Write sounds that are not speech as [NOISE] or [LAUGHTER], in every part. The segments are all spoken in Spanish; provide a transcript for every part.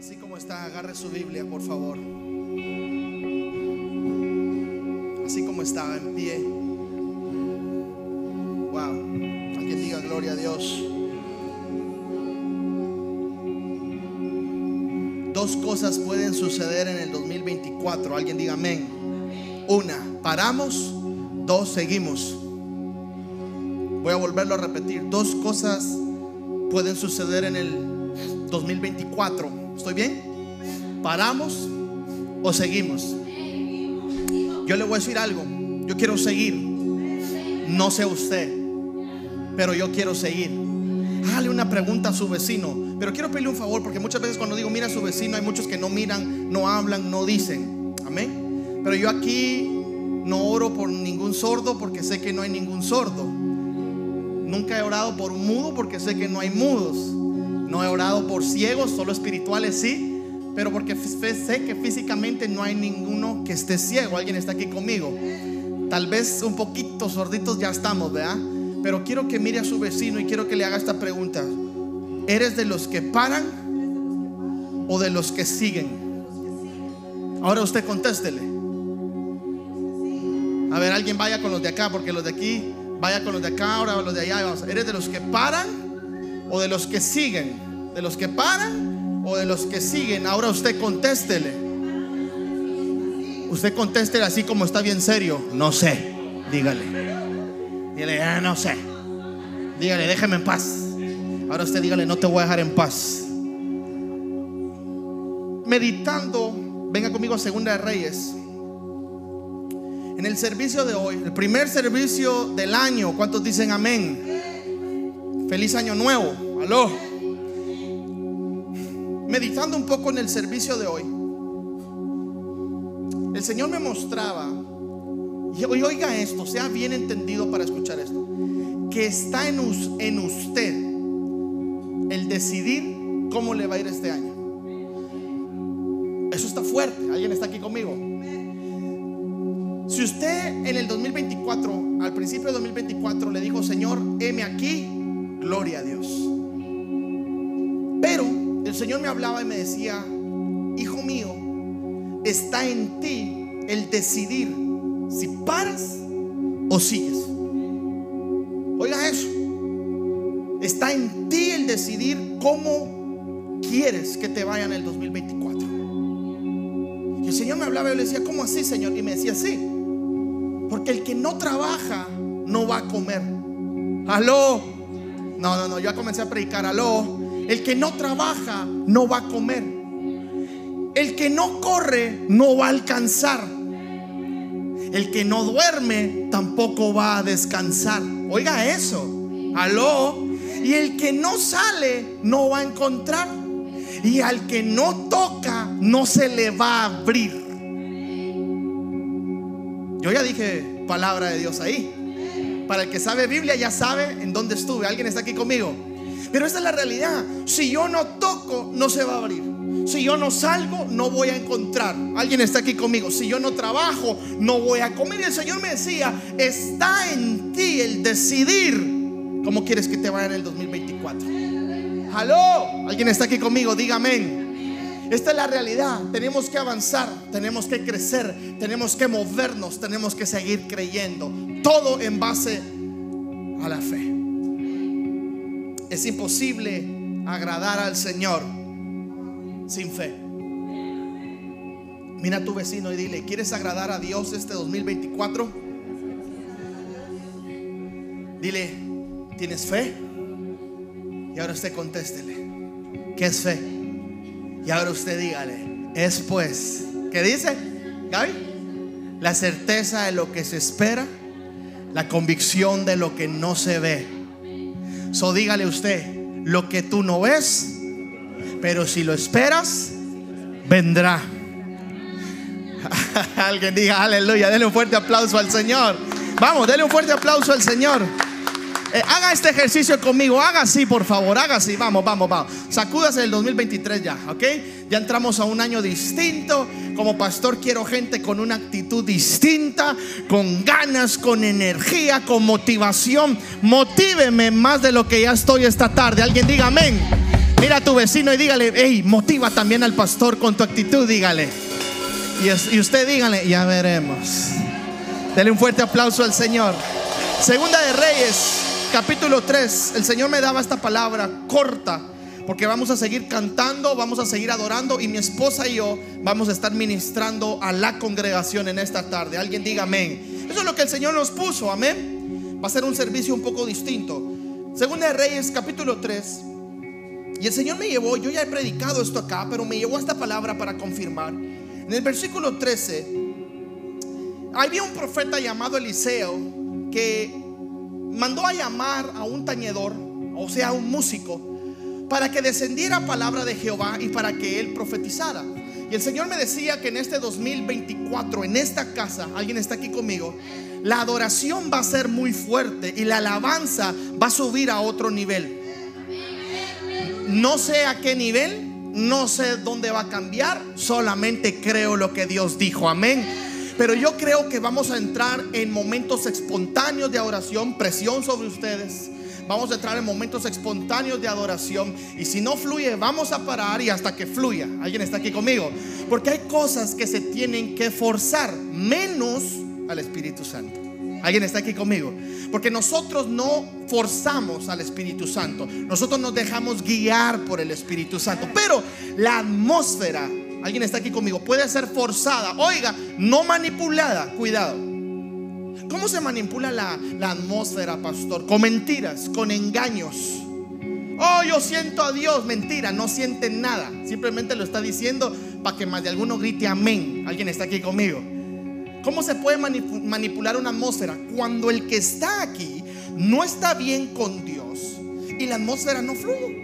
Así como está, agarre su Biblia, por favor. Así como está, en pie. Wow. Alguien diga gloria a Dios. Dos cosas pueden suceder en el 2024. Alguien diga amén. Una, paramos. Dos, seguimos. Voy a volverlo a repetir. Dos cosas pueden suceder en el 2024. ¿Estoy bien? ¿Paramos o seguimos? Yo le voy a decir algo. Yo quiero seguir. No sé usted, pero yo quiero seguir. Hágale una pregunta a su vecino. Pero quiero pedirle un favor porque muchas veces cuando digo mira a su vecino hay muchos que no miran, no hablan, no dicen. Amén. Pero yo aquí no oro por ningún sordo porque sé que no hay ningún sordo. Nunca he orado por un mudo porque sé que no hay mudos. No he orado por ciegos, solo espirituales sí, pero porque sé que físicamente no hay ninguno que esté ciego. Alguien está aquí conmigo. Tal vez un poquito sorditos ya estamos, ¿verdad? Pero quiero que mire a su vecino y quiero que le haga esta pregunta. ¿Eres de los que paran o de los que siguen? Ahora usted contéstele. A ver, alguien vaya con los de acá, porque los de aquí, vaya con los de acá, ahora los de allá. Vamos. ¿Eres de los que paran o de los que siguen? ¿De los que paran o de los que siguen? Ahora usted contéstele. Usted contéstele así como está bien serio. No sé, dígale. Dígale, ah, no sé. Dígale, déjeme en paz. Ahora usted dígale, no te voy a dejar en paz. Meditando, venga conmigo a Segunda de Reyes. En el servicio de hoy, el primer servicio del año, ¿cuántos dicen amén? Feliz año nuevo. Aló. Meditando un poco en el servicio de hoy. El Señor me mostraba, y oiga esto, sea bien entendido para escuchar esto, que está en, usted el decidir cómo le va a ir este año. Eso está fuerte. ¿Alguien está aquí conmigo? Si usted en el 2024, al principio de 2024, le dijo, Señor, heme aquí, Gloria a Dios. El Señor me hablaba y me decía, hijo mío, está en ti el decidir si paras o sigues. Oiga eso. Está en ti el decidir cómo quieres que te vaya en el 2024. Y el Señor me hablaba y yo le decía, ¿cómo así, Señor? Y me decía, sí. Porque el que no trabaja no va a comer. Aló. No, no, no, yo ya comencé a predicar, aló. El que no trabaja no va a comer. El que no corre no va a alcanzar. El que no duerme tampoco va a descansar. Oiga eso. Aló. Y el que no sale no va a encontrar. Y al que no toca no se le va a abrir. Yo ya dije palabra de Dios ahí. Para el que sabe Biblia ya sabe en dónde estuve. ¿Alguien está aquí conmigo? Pero esa es la realidad. Si yo no toco, no se va a abrir. Si yo no salgo, no voy a encontrar. Alguien está aquí conmigo. Si yo no trabajo, no voy a comer. Y el Señor me decía, está en ti el decidir cómo quieres que te vaya en el 2024. Aló, alguien está aquí conmigo, dígame. Esta es la realidad. Tenemos que avanzar, tenemos que crecer, tenemos que movernos, tenemos que seguir creyendo. Todo en base a la fe. Es imposible agradar al Señor sin fe. Mira a tu vecino y dile, ¿quieres agradar a Dios este 2024? Dile, ¿tienes fe? Y ahora usted contéstele, ¿qué es fe? Y ahora usted dígale, es pues, ¿qué dice? Gaby? La certeza de lo que se espera, la convicción de lo que no se ve. So dígale usted, lo que tú no ves, pero si lo esperas, vendrá. [LAUGHS] Alguien diga aleluya, denle un fuerte aplauso al Señor. Vamos, denle un fuerte aplauso al Señor. Eh, haga este ejercicio conmigo, haga así, por favor, haga así, vamos, vamos, vamos. Sacúdase el 2023 ya, ¿ok? Ya entramos a un año distinto. Como pastor quiero gente con una actitud distinta, con ganas, con energía, con motivación. Motíveme más de lo que ya estoy esta tarde. Alguien diga amén. Mira a tu vecino y dígale, hey, motiva también al pastor con tu actitud, dígale. Y, y usted dígale, ya veremos. Dele un fuerte aplauso al Señor. Segunda de Reyes, capítulo 3. El Señor me daba esta palabra corta porque vamos a seguir cantando, vamos a seguir adorando y mi esposa y yo vamos a estar ministrando a la congregación en esta tarde. Alguien diga amén. Eso es lo que el Señor nos puso, amén. Va a ser un servicio un poco distinto. Segunda de Reyes, capítulo 3. Y el Señor me llevó, yo ya he predicado esto acá, pero me llevó esta palabra para confirmar. En el versículo 13, había un profeta llamado Eliseo que mandó a llamar a un tañedor, o sea, un músico, para que descendiera palabra de Jehová y para que él profetizara. Y el Señor me decía que en este 2024, en esta casa, alguien está aquí conmigo, la adoración va a ser muy fuerte y la alabanza va a subir a otro nivel. No sé a qué nivel, no sé dónde va a cambiar, solamente creo lo que Dios dijo. Amén. Pero yo creo que vamos a entrar en momentos espontáneos de adoración, presión sobre ustedes. Vamos a entrar en momentos espontáneos de adoración. Y si no fluye, vamos a parar y hasta que fluya. ¿Alguien está aquí conmigo? Porque hay cosas que se tienen que forzar, menos al Espíritu Santo. ¿Alguien está aquí conmigo? Porque nosotros no forzamos al Espíritu Santo. Nosotros nos dejamos guiar por el Espíritu Santo. Pero la atmósfera, alguien está aquí conmigo, puede ser forzada. Oiga, no manipulada. Cuidado. ¿Cómo se manipula la, atmósfera, pastor? Con mentiras, con engaños. Oh, yo siento a Dios. Mentira, no sienten nada. Simplemente lo está diciendo para que más de alguno grite amén. Alguien está aquí conmigo. ¿Cómo se puede manipular una atmósfera? Cuando el que está aquí no está bien con Dios y la atmósfera no fluye.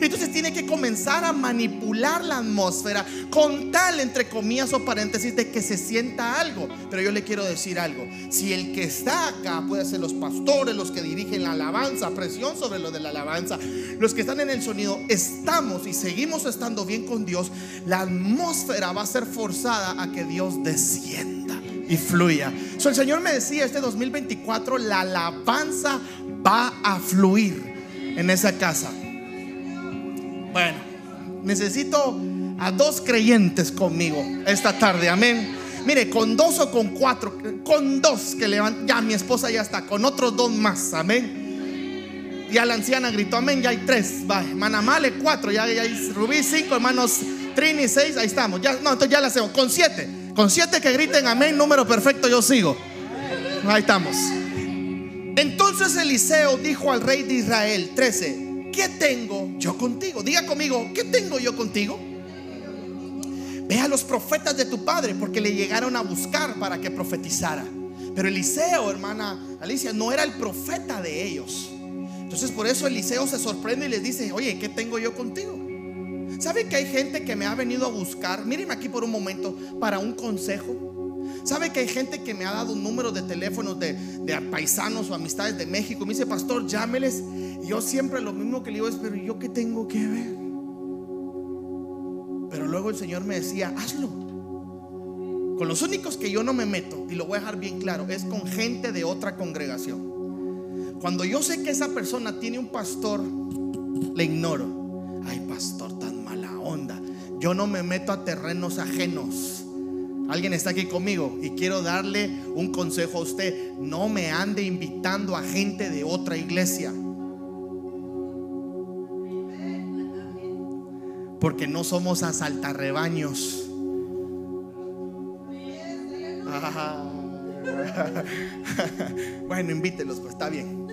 Entonces tiene que comenzar a manipular la atmósfera con tal, entre comillas o paréntesis, de que se sienta algo. Pero yo le quiero decir algo. Si el que está acá puede ser los pastores, los que dirigen la alabanza, presión sobre lo de la alabanza, los que están en el sonido, estamos y seguimos estando bien con Dios, la atmósfera va a ser forzada a que Dios descienda y fluya. So, el Señor me decía, este 2024, la alabanza va a fluir en esa casa. Bueno, necesito a dos creyentes conmigo esta tarde, amén. Mire, con dos o con cuatro, con dos que levantan, ya mi esposa ya está, con otros dos más, amén. Ya la anciana gritó, amén, ya hay tres, va, hermana Male, cuatro, ya, hay Rubí, cinco, hermanos Trini, seis, ahí estamos, ya, no, entonces ya la hacemos, con siete, con siete que griten amén, número perfecto, yo sigo. Ahí estamos. Entonces Eliseo dijo al rey de Israel, 13, ¿qué tengo yo contigo? Diga conmigo, ¿qué tengo yo contigo? Ve a los profetas de tu padre porque le llegaron a buscar para que profetizara. Pero Eliseo, hermana Alicia, no era el profeta de ellos. Entonces por eso Eliseo se sorprende y les dice, oye, ¿qué tengo yo contigo? ¿Sabe que hay gente que me ha venido a buscar? Mírenme aquí por un momento para un consejo. ¿Sabe que hay gente que me ha dado un número de teléfonos de, de paisanos o amistades de México? Me dice, pastor, llámeles. Yo siempre lo mismo que le digo es, pero ¿yo qué tengo que ver? Pero luego el Señor me decía, hazlo. Con los únicos que yo no me meto, y lo voy a dejar bien claro, es con gente de otra congregación. Cuando yo sé que esa persona tiene un pastor, le ignoro. Ay, pastor, tan mala onda. Yo no me meto a terrenos ajenos. Alguien está aquí conmigo y quiero darle un consejo a usted. No me ande invitando a gente de otra iglesia. Porque no somos asaltarrebaños. [LAUGHS] bueno, invítelos, pues está bien.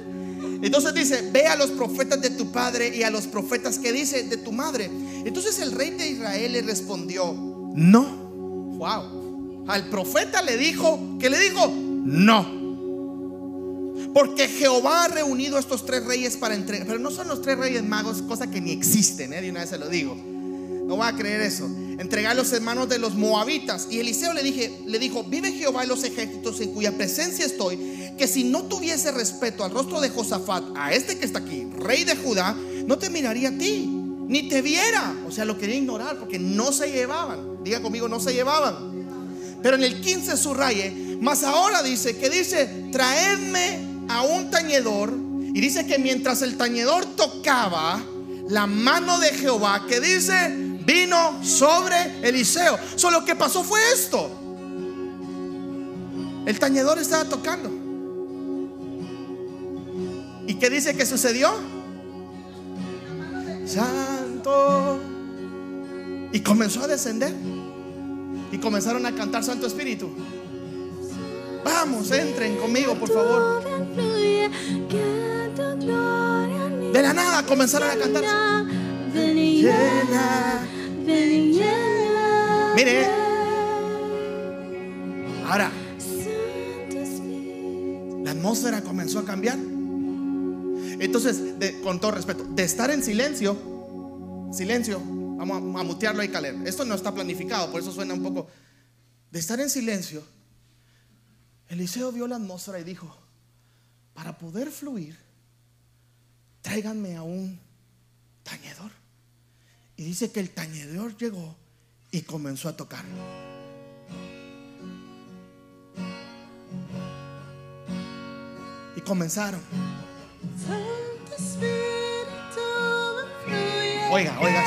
Entonces dice, ve a los profetas de tu padre y a los profetas que dice de tu madre. Entonces el rey de Israel le respondió, no. Wow al profeta le dijo, que le dijo, no. Porque Jehová ha reunido a estos tres reyes para entregar. Pero no son los tres reyes magos, cosa que ni existen, ¿eh? de una vez se lo digo. No va a creer eso. Entregar los hermanos de los moabitas. Y Eliseo le, dije, le dijo: Vive Jehová en los ejércitos en cuya presencia estoy. Que si no tuviese respeto al rostro de Josafat, a este que está aquí, rey de Judá, no te miraría a ti, ni te viera. O sea, lo quería ignorar porque no se llevaban. Diga conmigo: no se llevaban. Pero en el 15 subraye, más ahora dice que dice, traedme a un tañedor. Y dice que mientras el tañedor tocaba, la mano de Jehová que dice vino sobre Eliseo. Solo que pasó fue esto. El tañedor estaba tocando. ¿Y qué dice que sucedió? Santo. Y comenzó a descender. Y comenzaron a cantar Santo Espíritu. Vamos, entren conmigo, por favor. De la nada comenzaron a cantar. Mire. Ahora, la atmósfera comenzó a cambiar. Entonces, con todo respeto, de estar en silencio, silencio, vamos a, mutearlo y caler. Esto no está planificado, por eso suena un poco. De estar en silencio, Eliseo vio la atmósfera y dijo: Para poder fluir, tráiganme a un tañedor. Y dice que el tañedor llegó y comenzó a tocar. Y comenzaron. Oiga, oiga.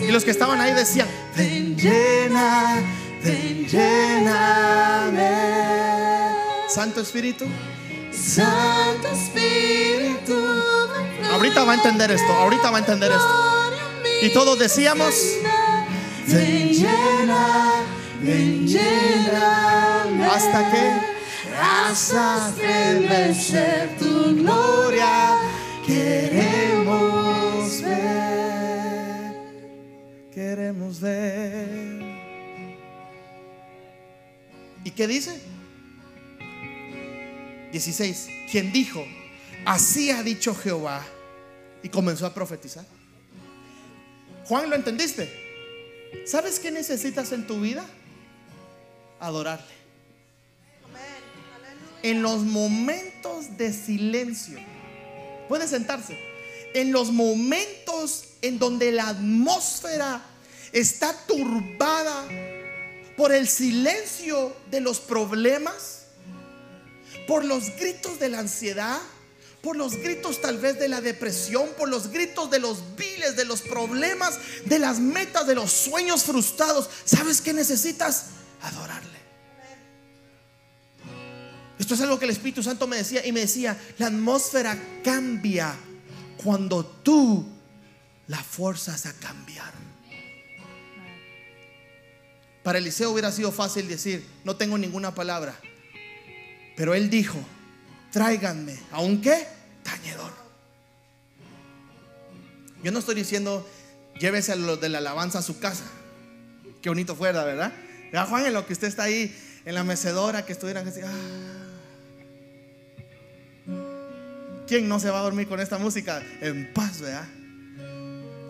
Y los que estaban ahí decían, ven llena, ven Santo Espíritu. Santo Espíritu. Ahorita va a entender esto, ahorita va a entender esto. Y todos decíamos, ven llena, ven llena. Hasta que hasta ser tu gloria queremos ver, queremos ver. ¿Y qué dice? 16. Quien dijo, así ha dicho Jehová, y comenzó a profetizar. Juan, ¿lo entendiste? ¿Sabes qué necesitas en tu vida? Adorarle en los momentos de silencio, puede sentarse, en los momentos en donde la atmósfera está turbada por el silencio de los problemas, por los gritos de la ansiedad, por los gritos tal vez de la depresión, por los gritos de los viles, de los problemas, de las metas, de los sueños frustrados. ¿Sabes qué necesitas? Adorarle. Esto es algo que el Espíritu Santo me decía y me decía, la atmósfera cambia cuando tú la fuerzas a cambiar. Para Eliseo hubiera sido fácil decir, no tengo ninguna palabra. Pero él dijo, tráiganme, aunque Yo no estoy diciendo, llévese a los de la alabanza a su casa. Qué bonito fuera, ¿verdad? Ya Juan, en lo que usted está ahí en la mecedora, que estuvieran así, ah, ¿Quién no se va a dormir con esta música? En paz, ¿verdad?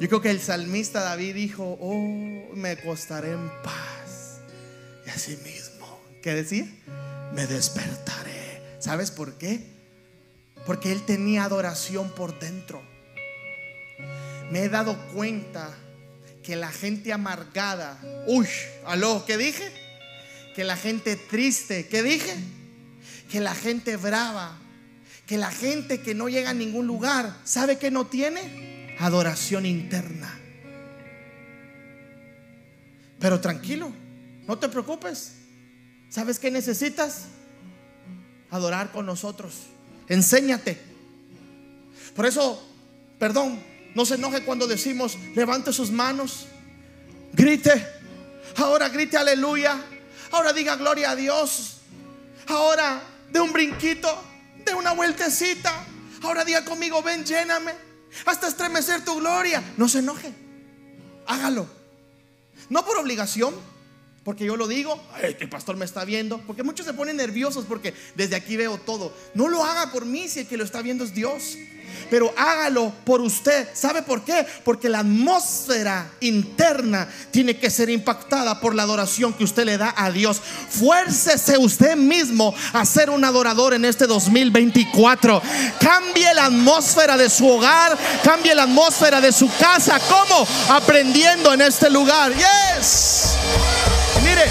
Yo creo que el salmista David dijo, oh, me acostaré en paz. Y así mismo, ¿qué decía? Me despertaré. ¿Sabes por qué? Porque él tenía adoración por dentro. Me he dado cuenta que la gente amargada, uy, aló, ¿qué dije? Que la gente triste, ¿qué dije? Que la gente brava, que la gente que no llega a ningún lugar, ¿sabe que no tiene? Adoración interna. Pero tranquilo, no te preocupes. ¿Sabes qué necesitas? Adorar con nosotros. Enséñate. Por eso, perdón, no se enoje cuando decimos, levante sus manos, grite. Ahora grite aleluya. Ahora diga gloria a Dios. Ahora de un brinquito de una vueltecita. Ahora diga conmigo, ven, lléname. Hasta estremecer tu gloria. No se enoje. Hágalo. No por obligación, porque yo lo digo, el pastor me está viendo, porque muchos se ponen nerviosos porque desde aquí veo todo. No lo haga por mí si el que lo está viendo es Dios pero hágalo por usted. ¿Sabe por qué? Porque la atmósfera interna tiene que ser impactada por la adoración que usted le da a Dios. Fuércese usted mismo a ser un adorador en este 2024. Cambie la atmósfera de su hogar, cambie la atmósfera de su casa. ¿Cómo? Aprendiendo en este lugar. Yes. Mire.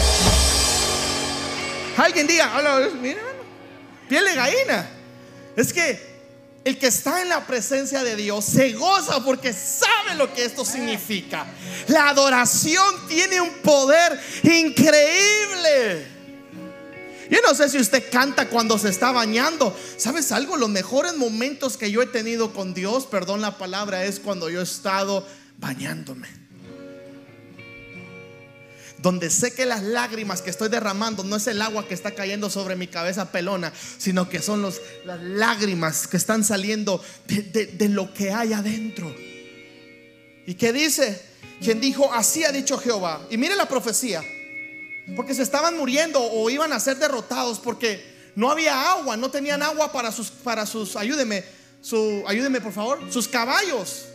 Alguien diga, mire, piel de gallina. Es que el que está en la presencia de Dios se goza porque sabe lo que esto significa. La adoración tiene un poder increíble. Yo no sé si usted canta cuando se está bañando. ¿Sabes algo? Los mejores momentos que yo he tenido con Dios, perdón la palabra, es cuando yo he estado bañándome donde sé que las lágrimas que estoy derramando no es el agua que está cayendo sobre mi cabeza pelona, sino que son los, las lágrimas que están saliendo de, de lo que hay adentro. ¿Y qué dice? Quien dijo, así ha dicho Jehová. Y mire la profecía, porque se estaban muriendo o iban a ser derrotados porque no había agua, no tenían agua para sus, para sus, ayúdeme, su, ayúdeme por favor, sus caballos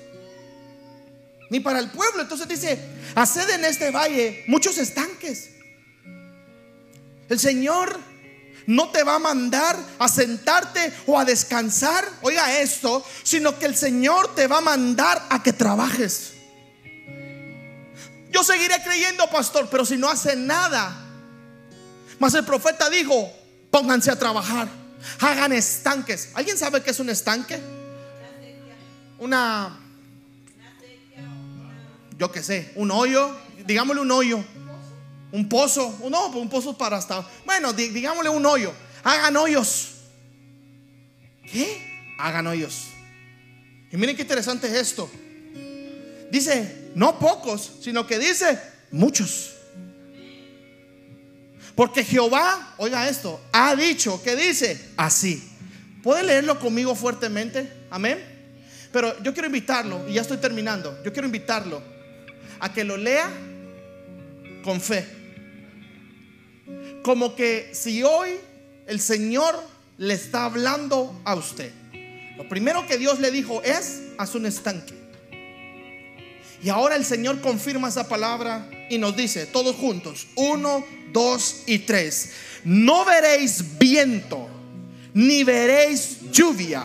ni para el pueblo. Entonces dice, haced en este valle muchos estanques. El Señor no te va a mandar a sentarte o a descansar, oiga esto, sino que el Señor te va a mandar a que trabajes. Yo seguiré creyendo, pastor, pero si no hace nada. Mas el profeta dijo, pónganse a trabajar, hagan estanques. ¿Alguien sabe qué es un estanque? Una yo qué sé, un hoyo, digámosle un hoyo, un pozo, no, un pozo para hasta, bueno, digámosle un hoyo, hagan hoyos. ¿Qué? Hagan hoyos. Y miren qué interesante es esto. Dice, no pocos, sino que dice muchos. Porque Jehová, oiga esto, ha dicho que dice así. ¿Puede leerlo conmigo fuertemente? Amén. Pero yo quiero invitarlo, y ya estoy terminando, yo quiero invitarlo a que lo lea con fe. Como que si hoy el Señor le está hablando a usted, lo primero que Dios le dijo es, haz un estanque. Y ahora el Señor confirma esa palabra y nos dice, todos juntos, uno, dos y tres, no veréis viento, ni veréis lluvia.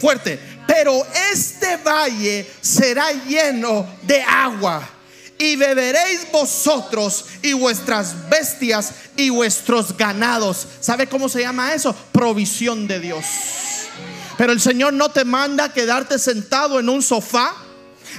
Fuerte, pero este valle será lleno de agua. Y beberéis vosotros y vuestras bestias y vuestros ganados. ¿Sabe cómo se llama eso? Provisión de Dios. Pero el Señor no te manda quedarte sentado en un sofá.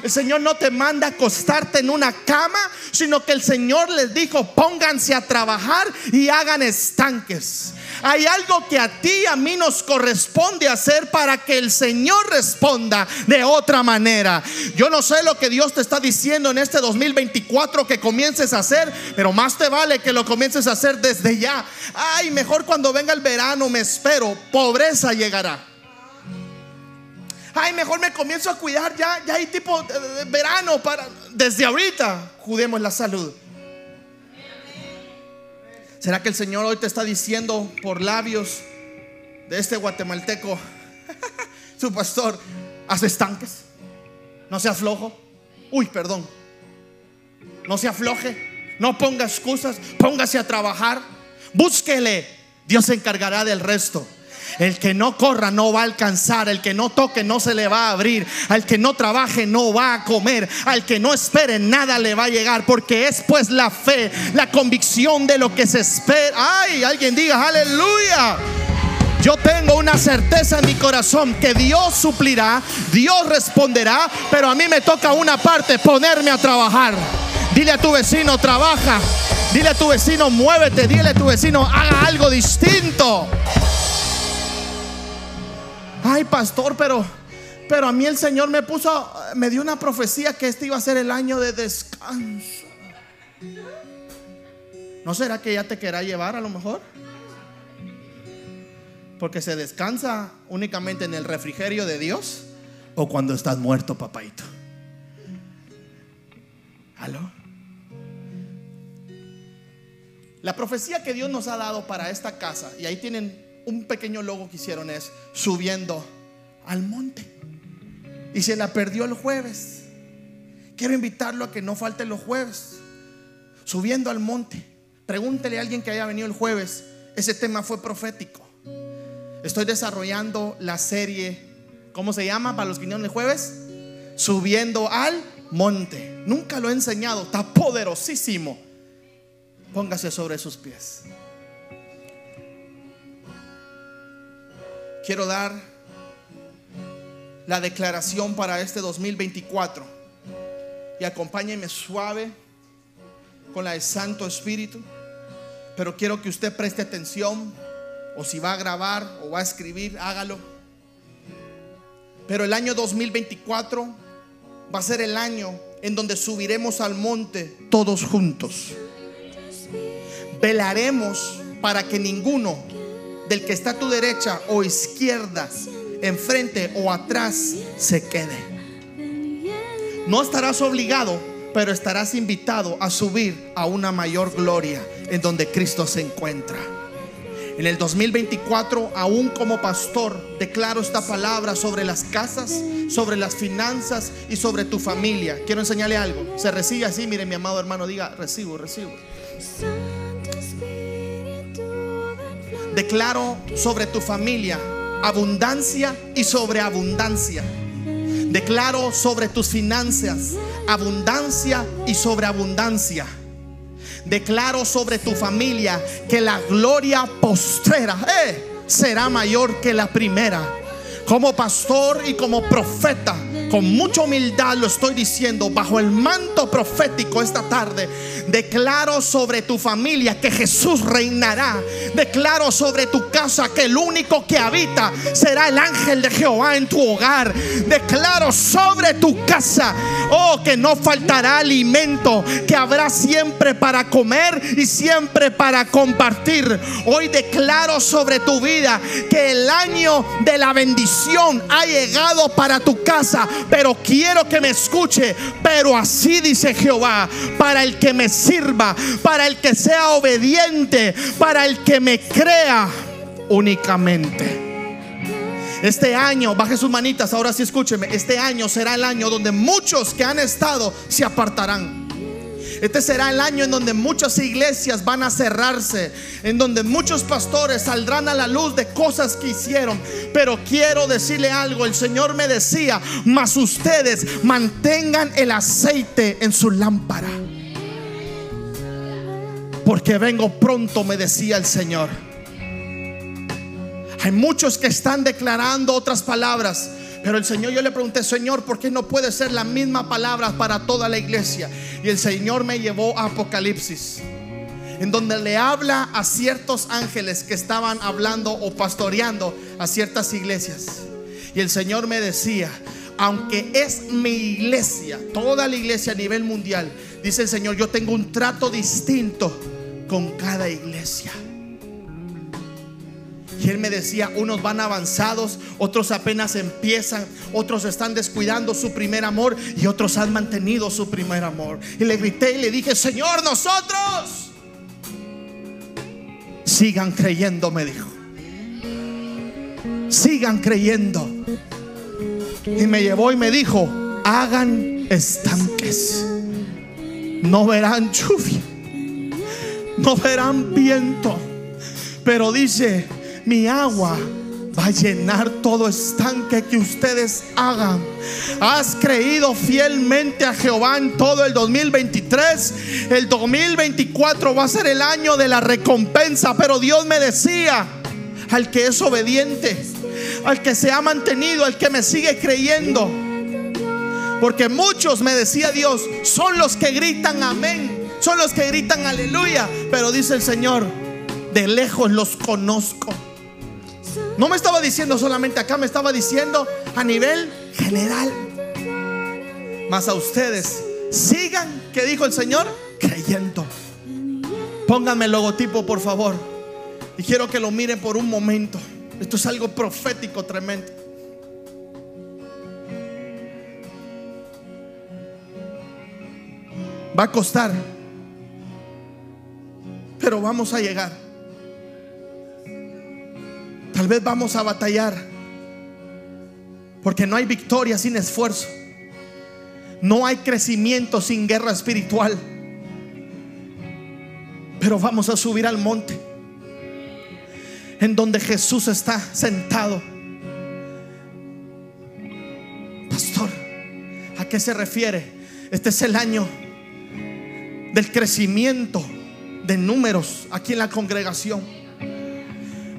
El Señor no te manda acostarte en una cama, sino que el Señor les dijo, pónganse a trabajar y hagan estanques. Hay algo que a ti y a mí nos corresponde hacer para que el Señor responda de otra manera. Yo no sé lo que Dios te está diciendo en este 2024 que comiences a hacer, pero más te vale que lo comiences a hacer desde ya. Ay, mejor cuando venga el verano me espero, pobreza llegará. Ay, mejor me comienzo a cuidar ya, ya hay tipo de verano para desde ahorita. Cuidemos la salud. ¿Será que el Señor hoy te está diciendo por labios de este guatemalteco, [LAUGHS] su pastor, haz estanques? No se aflojo. Uy, perdón. No se afloje. No ponga excusas. Póngase a trabajar. Búsquele. Dios se encargará del resto. El que no corra no va a alcanzar. El que no toque no se le va a abrir. Al que no trabaje no va a comer. Al que no espere nada le va a llegar. Porque es pues la fe, la convicción de lo que se espera. Ay, alguien diga aleluya. Yo tengo una certeza en mi corazón que Dios suplirá, Dios responderá, pero a mí me toca una parte, ponerme a trabajar. Dile a tu vecino, trabaja. Dile a tu vecino, muévete. Dile a tu vecino, haga algo distinto. Ay, pastor, pero pero a mí el Señor me puso me dio una profecía que este iba a ser el año de descanso. ¿No será que ya te querrá llevar a lo mejor? Porque se descansa únicamente en el refrigerio de Dios o cuando estás muerto, papaito. ¿Aló? La profecía que Dios nos ha dado para esta casa, y ahí tienen un pequeño logo que hicieron es subiendo al monte. Y se la perdió el jueves. Quiero invitarlo a que no falte los jueves. Subiendo al monte. Pregúntele a alguien que haya venido el jueves. Ese tema fue profético. Estoy desarrollando la serie, ¿cómo se llama para los que vinieron el jueves? Subiendo al monte. Nunca lo he enseñado, está poderosísimo. Póngase sobre sus pies. Quiero dar la declaración para este 2024. Y acompáñeme suave con la de Santo Espíritu. Pero quiero que usted preste atención. O si va a grabar o va a escribir, hágalo. Pero el año 2024 va a ser el año en donde subiremos al monte todos juntos. Velaremos para que ninguno del que está a tu derecha o izquierda, enfrente o atrás, se quede. No estarás obligado, pero estarás invitado a subir a una mayor gloria en donde Cristo se encuentra. En el 2024, aún como pastor, declaro esta palabra sobre las casas, sobre las finanzas y sobre tu familia. Quiero enseñarle algo. Se recibe así, mire mi amado hermano, diga, recibo, recibo. Declaro sobre tu familia abundancia y sobreabundancia. Declaro sobre tus finanzas abundancia y sobreabundancia. Declaro sobre tu familia que la gloria postrera eh, será mayor que la primera. Como pastor y como profeta, con mucha humildad lo estoy diciendo, bajo el manto profético esta tarde, declaro sobre tu familia que Jesús reinará. Declaro sobre tu casa que el único que habita será el ángel de Jehová en tu hogar. Declaro sobre tu casa, oh, que no faltará alimento, que habrá siempre para comer y siempre para compartir. Hoy declaro sobre tu vida que el año de la bendición ha llegado para tu casa pero quiero que me escuche. Pero así dice Jehová, para el que me sirva, para el que sea obediente, para el que me crea únicamente. Este año, baje sus manitas, ahora sí escúcheme, este año será el año donde muchos que han estado se apartarán. Este será el año en donde muchas iglesias van a cerrarse, en donde muchos pastores saldrán a la luz de cosas que hicieron. Pero quiero decirle algo, el Señor me decía, mas ustedes mantengan el aceite en su lámpara. Porque vengo pronto, me decía el Señor. Hay muchos que están declarando otras palabras. Pero el Señor, yo le pregunté, Señor, ¿por qué no puede ser la misma palabra para toda la iglesia? Y el Señor me llevó a Apocalipsis, en donde le habla a ciertos ángeles que estaban hablando o pastoreando a ciertas iglesias. Y el Señor me decía, aunque es mi iglesia, toda la iglesia a nivel mundial, dice el Señor, yo tengo un trato distinto con cada iglesia. Él me decía, unos van avanzados, otros apenas empiezan, otros están descuidando su primer amor y otros han mantenido su primer amor. Y le grité y le dije, Señor, nosotros sigan creyendo, me dijo. Sigan creyendo. Y me llevó y me dijo, hagan estanques. No verán lluvia, no verán viento. Pero dice, mi agua va a llenar todo estanque que ustedes hagan. Has creído fielmente a Jehová en todo el 2023. El 2024 va a ser el año de la recompensa. Pero Dios me decía, al que es obediente, al que se ha mantenido, al que me sigue creyendo. Porque muchos, me decía Dios, son los que gritan amén, son los que gritan aleluya. Pero dice el Señor, de lejos los conozco. No me estaba diciendo solamente acá, me estaba diciendo a nivel general. Más a ustedes, sigan, que dijo el Señor, creyendo. Pónganme el logotipo, por favor. Y quiero que lo miren por un momento. Esto es algo profético tremendo. Va a costar, pero vamos a llegar. Tal vez vamos a batallar. Porque no hay victoria sin esfuerzo. No hay crecimiento sin guerra espiritual. Pero vamos a subir al monte. En donde Jesús está sentado. Pastor, ¿a qué se refiere? Este es el año del crecimiento de números aquí en la congregación.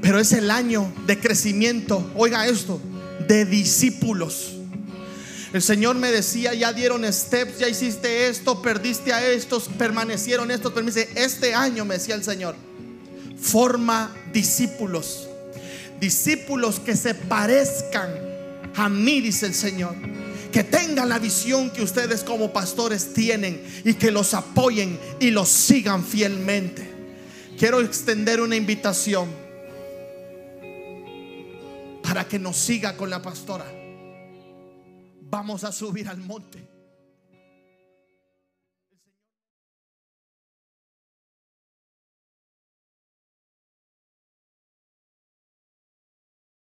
Pero es el año de crecimiento, oiga esto, de discípulos. El Señor me decía, ya dieron steps, ya hiciste esto, perdiste a estos, permanecieron estos. Pero me dice, este año me decía el Señor, forma discípulos. Discípulos que se parezcan a mí, dice el Señor. Que tengan la visión que ustedes como pastores tienen y que los apoyen y los sigan fielmente. Quiero extender una invitación para que nos siga con la pastora. Vamos a subir al monte.